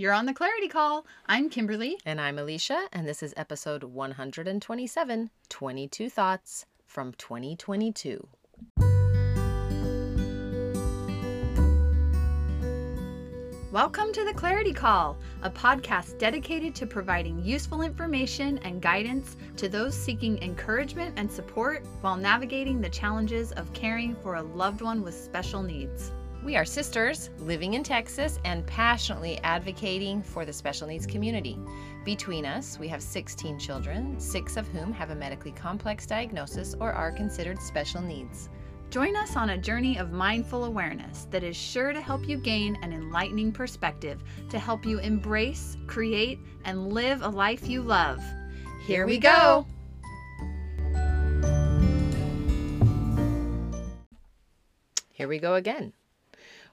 You're on the Clarity Call. I'm Kimberly. And I'm Alicia, and this is episode 127 22 Thoughts from 2022. Welcome to the Clarity Call, a podcast dedicated to providing useful information and guidance to those seeking encouragement and support while navigating the challenges of caring for a loved one with special needs. We are sisters living in Texas and passionately advocating for the special needs community. Between us, we have 16 children, six of whom have a medically complex diagnosis or are considered special needs. Join us on a journey of mindful awareness that is sure to help you gain an enlightening perspective to help you embrace, create, and live a life you love. Here we go. Here we go again.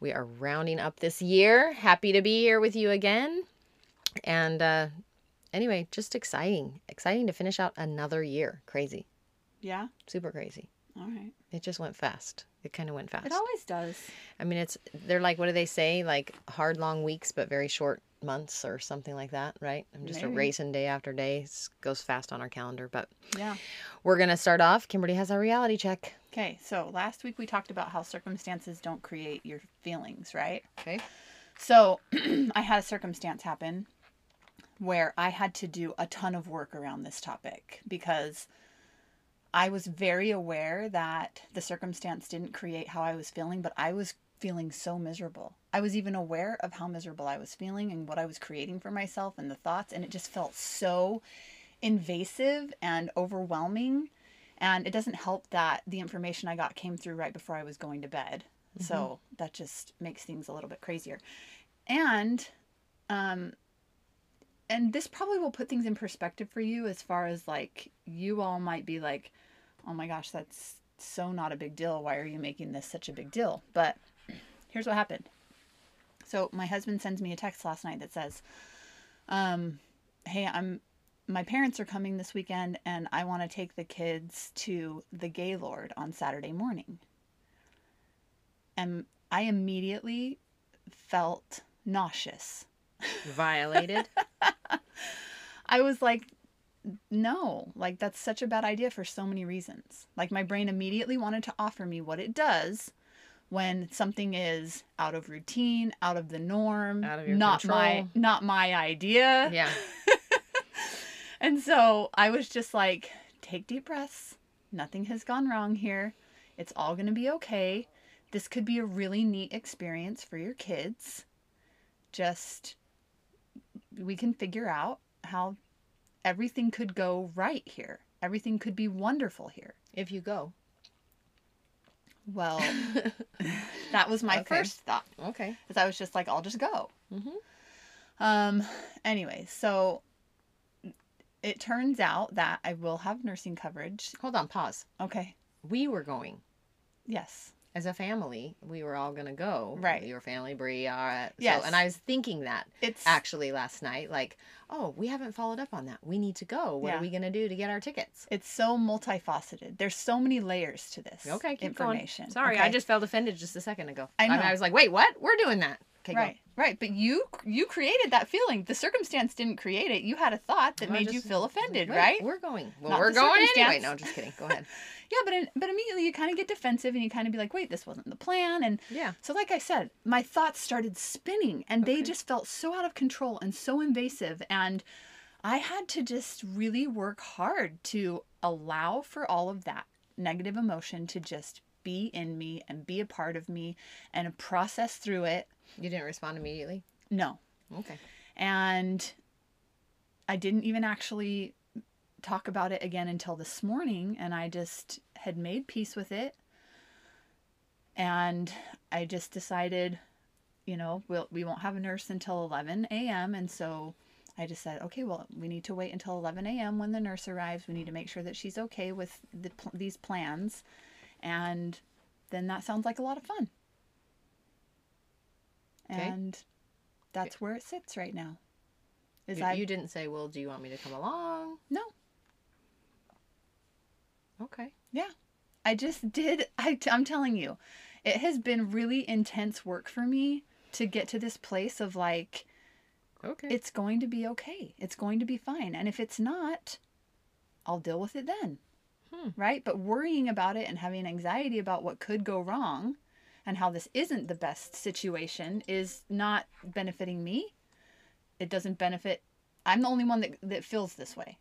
We are rounding up this year. Happy to be here with you again. And uh, anyway, just exciting. Exciting to finish out another year. Crazy. Yeah. Super crazy. All right. It just went fast. It kind of went fast. It always does. I mean, it's, they're like, what do they say? Like hard, long weeks, but very short months or something like that, right? I'm just Maybe. erasing day after day. It goes fast on our calendar. But Yeah. we're going to start off. Kimberly has our reality check. Okay, so last week we talked about how circumstances don't create your feelings, right? Okay. So I had a circumstance happen where I had to do a ton of work around this topic because I was very aware that the circumstance didn't create how I was feeling, but I was feeling so miserable. I was even aware of how miserable I was feeling and what I was creating for myself and the thoughts, and it just felt so invasive and overwhelming. And it doesn't help that the information I got came through right before I was going to bed. So that just makes things a little bit crazier. And um and this probably will put things in perspective for you as far as like you all might be like, "Oh my gosh, that's so not a big deal. Why are you making this such a big deal?" But here's what happened. So my husband sends me a text last night that says, um, "Hey, I'm my parents are coming this weekend and I want to take the kids to the Gaylord on Saturday morning." And I immediately felt nauseous. Violated. I was like, no, like that's such a bad idea for so many reasons. Like my brain immediately wanted to offer me what it does when something is out of routine, out of the norm, Out of your not my not my idea. yeah. And so I was just like, take deep breaths. Nothing has gone wrong here. It's all going to be okay. This could be a really neat experience for your kids. Just, we can figure out how everything could go right here. Everything could be wonderful here. If you go. Well, that was my Okay. first thought. Okay. Because I was just like, I'll just go. Mhm. Um. Anyway, so it turns out that I will have nursing coverage. Hold on, pause. Okay. We were going Yes. as a family. We were all gonna go. Right. Your family, Brie. Right. Uh, yes. So, and I was thinking that It's actually last night, like, oh, we haven't followed up on that. We need to go. What Yeah. are we gonna do to get our tickets? it's so multifaceted. There's so many layers to this. Okay, keep information. going. Sorry, okay? I just felt offended just a second ago. I know. I was like, wait, what? We're doing that. Okay, right, right. But you you created that feeling. The circumstance didn't create it. You had a thought that made you feel offended, Wait, right? We're going. Well, Not we're going anyway. No, just kidding. Go ahead. Yeah, but in, but immediately you kind of get defensive and you kind of be like, wait, this wasn't the plan. And Yeah. so, like I said, my thoughts started spinning and they just felt so out of control and so invasive. And I had to just really work hard to allow for all of that negative emotion to just be in me and be a part of me and process through it. You didn't respond immediately. No. Okay. And I didn't even actually talk about it again until this morning. And I just had made peace with it. And I just decided, you know, we'll, we won't have a nurse until 11 a.m. And so I just said, okay, well, we need to wait until 11 a.m. when the nurse arrives. We need to make sure that she's okay with the, these plans. And then that sounds like a lot of fun. Okay. And that's where it sits right now. Is You, I you didn't say, well, do you want me to come along? no, Okay. Yeah. I just did. I, I'm telling you, it has been really intense work for me to get to this place of like Okay. it's going to be okay. It's going to be fine. And if it's not, I'll deal with it then. Hmm. Right? But worrying about it and having anxiety about what could go wrong and how this isn't the best situation is not benefiting me. It doesn't benefit. I'm the only one that, that feels this way.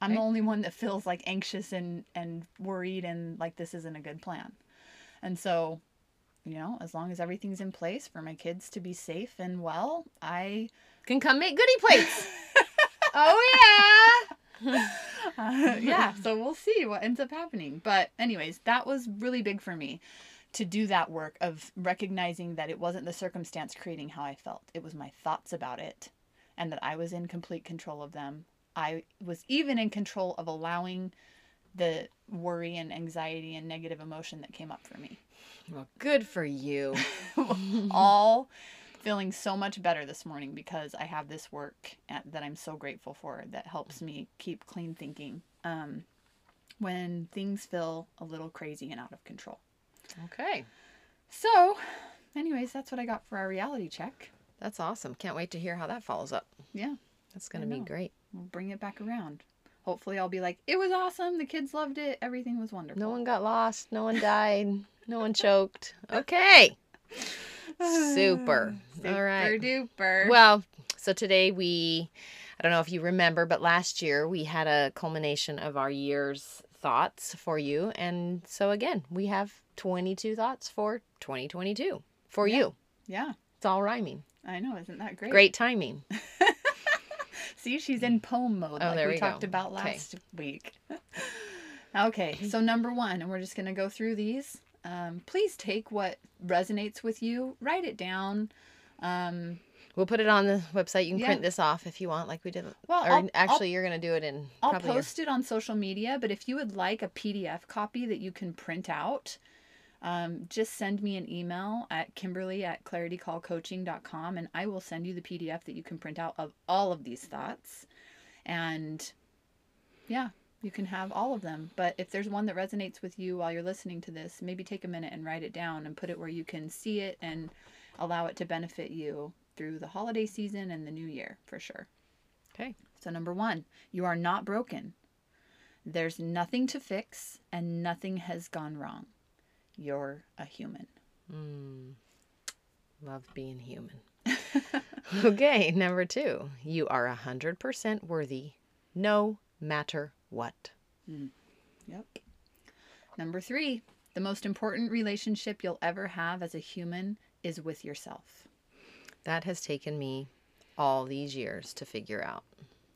I'm the only one that feels like anxious and, and worried and like this isn't a good plan. And so, you know, as long as everything's in place for my kids to be safe and well, I Can come make goody plates. oh yeah. Uh, yeah, so we'll see what ends up happening. But, anyways, that was really big for me to do that work of recognizing that it wasn't the circumstance creating how I felt, it was my thoughts about it, and that I was in complete control of them. I was even in control of allowing the worry and anxiety and negative emotion that came up for me. Well, good for you. All feeling so much better this morning because I have this work at, that I'm so grateful for that helps me keep clean thinking um, when things feel a little crazy and out of control. Okay. So, anyways, that's what I got for our reality check. That's awesome. Can't wait to hear how that follows up. Yeah, That's going to be great. we'll bring it back around. Hopefully, I'll be like, it was awesome. The kids loved it. Everything was wonderful. No one got lost. No one died. no one choked. Okay. Super. Super All right. duper. Well, so today we, I don't know if you remember, but last year we had a culmination of our year's thoughts for you. And so again, we have 22 thoughts for 2022 for Yeah. you. yeah, It's all rhyming. I know. Isn't that great? Great timing. See, she's in poem mode, Oh, like there we, we talked about Okay. last week. okay, so number one, and we're just going to go through these. Um, please take what resonates with you, write it down. Um, We'll put it on the website. You can Yeah. print this off if you want, like we did. Well, or I'll- actually, you're going to do it in I'll probably your- post it on social media, but if you would like a PDF copy that you can print out, um, just send me an email at kimberly at claritycallcoaching.com and I will send you the PDF that you can print out of all of these thoughts. And yeah, you can have all of them. But if there's one that resonates with you while you're listening to this, maybe take a minute and write it down and put it where you can see it and allow it to benefit you through the holiday season and the new year for sure. Okay. So, number one, you are not broken. There's nothing to fix and nothing has gone wrong. You're a human. Mm, love being human. okay, number two. You are 100% worthy no matter what. Yep. Number three, the most important relationship you'll ever have as a human is with yourself. That has taken me all these years to figure out.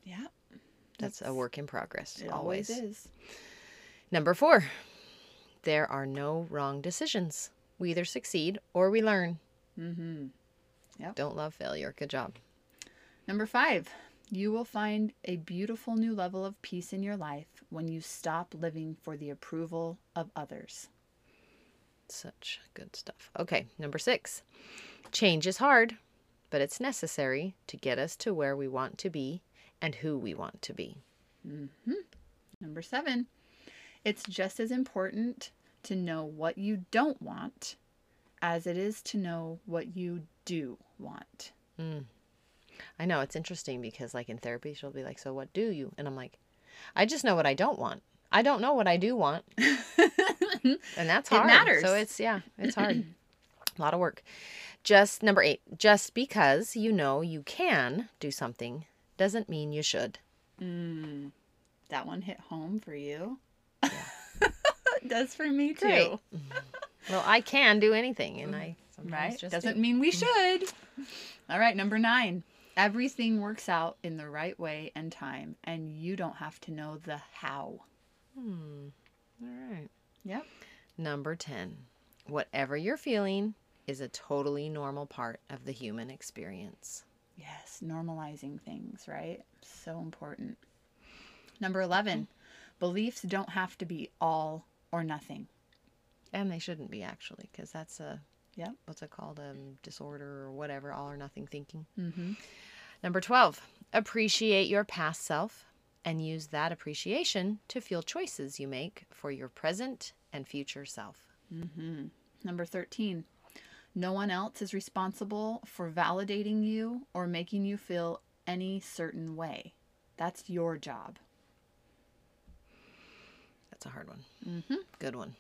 Yeah. That's a work in progress. It always is. Number four. There are no wrong decisions. We either succeed or we learn. Mm-hmm. Yep. Don't love failure. Good job. Number five, you will find a beautiful new level of peace in your life when you stop living for the approval of others. Such good stuff. Okay, number six. Change is hard, but it's necessary to get us to where we want to be and who we want to be. Mm-hmm. Number seven, it's just as important to know what you don't want as it is to know what you do want. Mm. I know it's interesting because, like in therapy, she'll be like, So, what do you? And I'm like, I just know what I don't want. I don't know what I do want. and that's hard. It matters. So, it's, yeah, it's hard. A lot of work. Just number eight, just because you know you can do something doesn't mean you should. Mm, that one hit home for you. it does for me too. Great. Well, I can do anything, and I sometimes Right? just Doesn't do. mean we should. All right, number nine. Everything works out in the right way and time, and you don't have to know the how. Hmm. All right. Yep. Number 10. Whatever you're feeling is a totally normal part of the human experience. Yes, normalizing things, right? So important. Number 11. Beliefs don't have to be all or nothing. And they shouldn't be actually, because that's a Yep. what's it called? A disorder or whatever, all or nothing thinking. Mm-hmm. Number 12. Appreciate your past self and use that appreciation to fuel choices you make for your present and future self. Mm-hmm. Number 13. No one else is responsible for validating you or making you feel any certain way. That's your job. That's a hard one. Mm-hmm. Good one.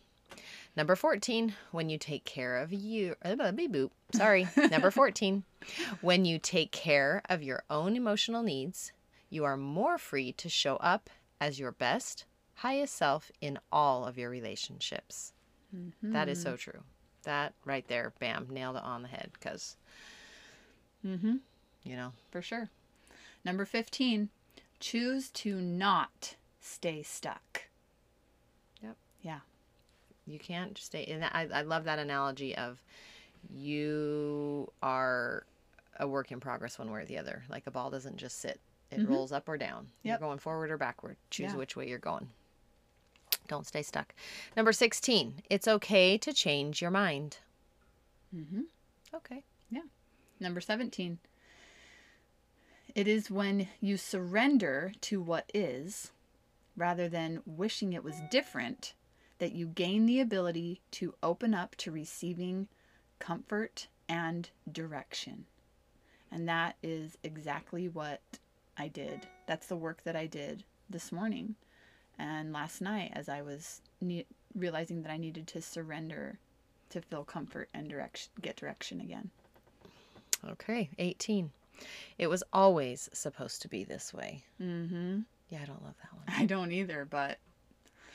Number 14, when you take care of you. uh, boop. Sorry. Number 14, when you take care of your own emotional needs, you are more free to show up as your best, highest self in all of your relationships. That is so true. That right there, bam, nailed it on the head because, Mm-hmm. you know, For sure. Number 15, choose to not stay stuck. Yep. Yeah. you can't just stay and I, I love that analogy of you are a work in progress one way or the other like a ball doesn't just sit it Mhm. rolls up or down Yep. you're going forward or backward choose Yeah. which way you're going don't stay stuck number 16 it's okay to change your mind Mm-hmm. okay Yeah. Number 17, it is when you surrender to what is rather than wishing it was different that you gain the ability to open up to receiving comfort and direction. And that is exactly what I did. That's the work that I did this morning and last night as I was ne- realizing that I needed to surrender to feel comfort and direction, get direction again. okay 18 it was always supposed to be this way Mm-hmm. yeah i don't love that one I don't either, but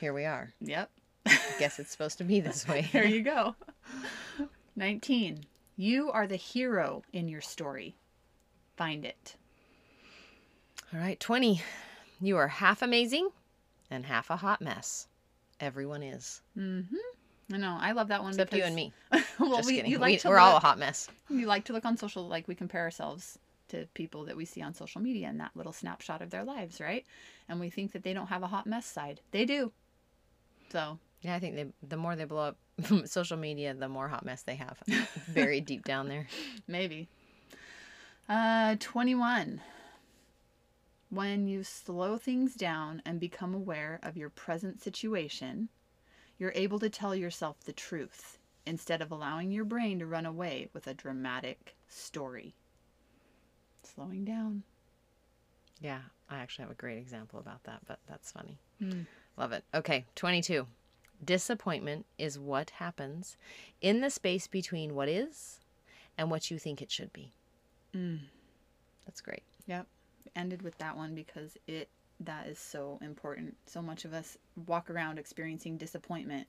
here we are yep. i guess it's supposed to be this way there you go. 19. You are the hero in your story. Find it. All right, 20. You are half amazing and half a hot mess. Everyone is. Mm-hmm. I know. I love that one. Except you and me. well, Just we, kidding. you like we, to we're all a hot mess. You like to look on social, like we compare ourselves to people that we see on social media and that little snapshot of their lives, right? And we think that they don't have a hot mess side. They do. So, Yeah, I think they, the more they blow up social media, the more hot mess they have buried deep down there. maybe. Uh, 21. When you slow things down and become aware of your present situation, you're able to tell yourself the truth instead of allowing your brain to run away with a dramatic story. Slowing down. Yeah, I actually have a great example about that, but that's funny. Hmm. Love it. Okay, 22. Disappointment is what happens in the space between what is and what you think it should be. Mm. That's great. Yep. Ended with that one because it that is so important. So much of us walk around experiencing disappointment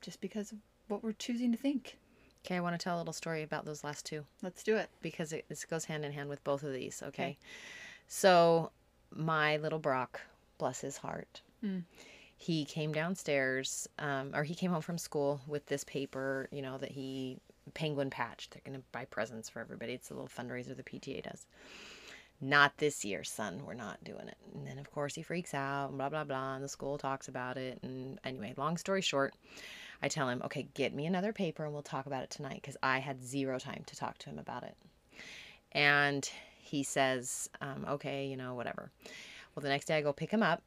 just because of what we're choosing to think. Okay, I want to tell a little story about those last two. Let's do it. because it this goes hand in hand with both of these. Okay. Okay. So, my little Brock, bless his heart, Mm. he came downstairs, um, or he came home from school with this paper, you know, that he penguin patched. They're going to buy presents for everybody. It's a little fundraiser the PTA does. Not this year, son. We're not doing it. And then, of course, he freaks out, blah, blah, blah. And the school talks about it. And anyway, long story short, I tell him, okay, get me another paper and we'll talk about it tonight because I had zero time to talk to him about it. And he says, um, okay, you know, whatever. Well, the next day I go pick him up.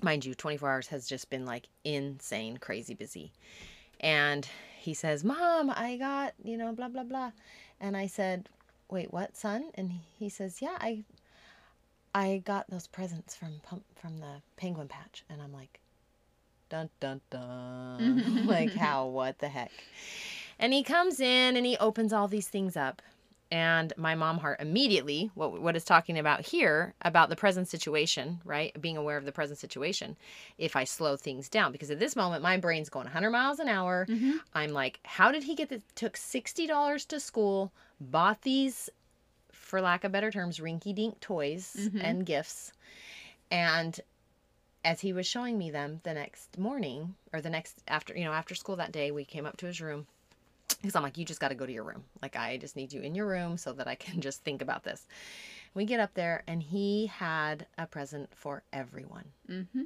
Mind you, 24 hours has just been like insane, crazy busy. And he says, Mom, I got, you know, blah, blah, blah. And I said, Wait, what, son? And he says, Yeah, I. I got those presents from pump from the penguin patch, and I'm like, dun dun dun, like how? What the heck? And he comes in and he opens all these things up. And my mom heart immediately, what, what is talking about here, about the present situation, right? Being aware of the present situation, if I slow things down. Because at this moment, my brain's going 100 miles an hour. Mm-hmm. I'm like, how did he get this? Took $60 to school, bought these, for lack of better terms, rinky dink toys Mhm. and gifts. And as he was showing me them the next morning or the next after, you know, after school that day, we came up to his room because I'm like, you just got to go to your room. Like, I just need you in your room so that I can just think about this. We get up there, and he had a present for everyone Mm-hmm.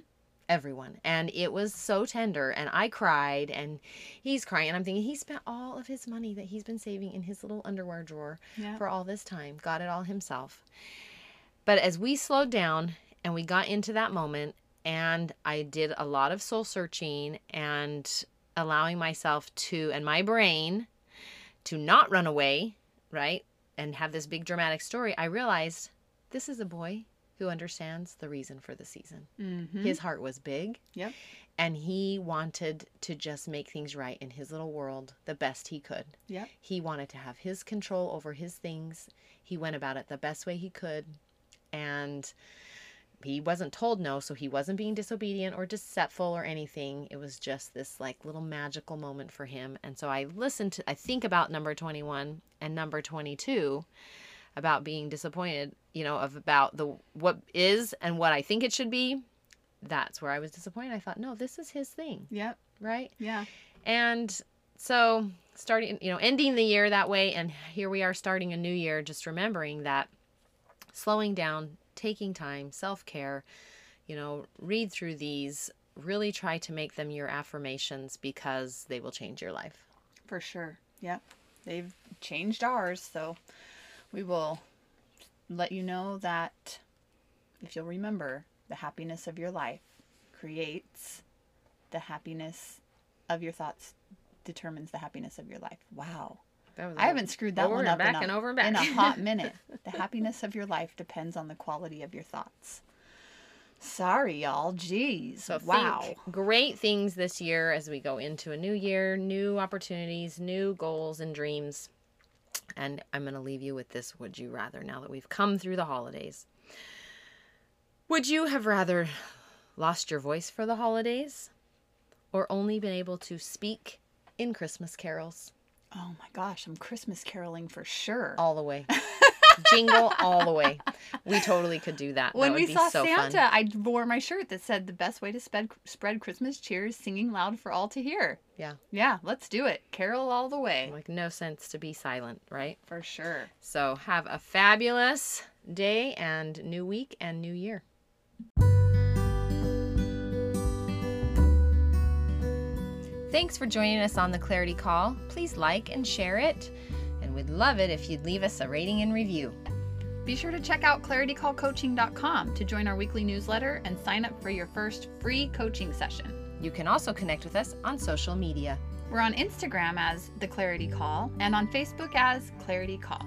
Everyone and it was so tender and i cried and he's crying and i'm thinking he spent all of his money that he's been saving in his little underwear drawer Yeah. for all this time got it all himself but as we slowed down and we got into that moment and i did a lot of soul searching and allowing myself to and my brain to not run away, right? And have this big dramatic story, I realized this is a boy who understands the reason for the season. Mm-hmm. His heart was big. Yep. And he wanted to just make things right in his little world the best he could. Yep. He wanted to have his control over his things. He went about it the best way he could. And he wasn't told no, so he wasn't being disobedient or deceitful or anything. It was just this like little magical moment for him. And so I listened to, I think about number 21 and number 22 about being disappointed, you know, of about the what is and what I think it should be. That's where I was disappointed. I thought, no, this is his thing, Yep. right? Yeah. And so starting, you know, ending the year that way, and here we are starting a new year, just remembering that slowing down, taking time, self care, you know, read through these, really try to make them your affirmations because they will change your life. For sure. Yep. They've changed ours, so we will let you know that if you'll remember, the happiness of your life creates the happiness of your thoughts determines the happiness of your life. Wow. That was I haven't screwed that one up back in, a, and over and back. in a hot minute. the happiness of your life depends on the quality of your thoughts. Sorry, y'all. Jeez. So wow. great things this year as we go into a new year, new opportunities, new goals and dreams. And I'm going to leave you with this would you rather now that we've come through the holidays. Would you have rather lost your voice for the holidays or only been able to speak in Christmas carols Oh my gosh, I'm Christmas caroling for sure. all the way? Jingle all the way. We totally could do that. when that would we be saw so Santa, fun. I wore my shirt that said the best way to spread spread Christmas cheer is singing loud for all to hear. Yeah. Yeah, let's do it. Carol all the way. Like no sense to be silent, right? For sure. So have a fabulous day and new week and new year. Thanks for joining us on the Clarity Call. Please like and share it, and we'd love it if you'd leave us a rating and review. Be sure to check out claritycallcoaching.com to join our weekly newsletter and sign up for your first free coaching session. You can also connect with us on social media. We're on Instagram as The Clarity Call and on Facebook as Clarity Call.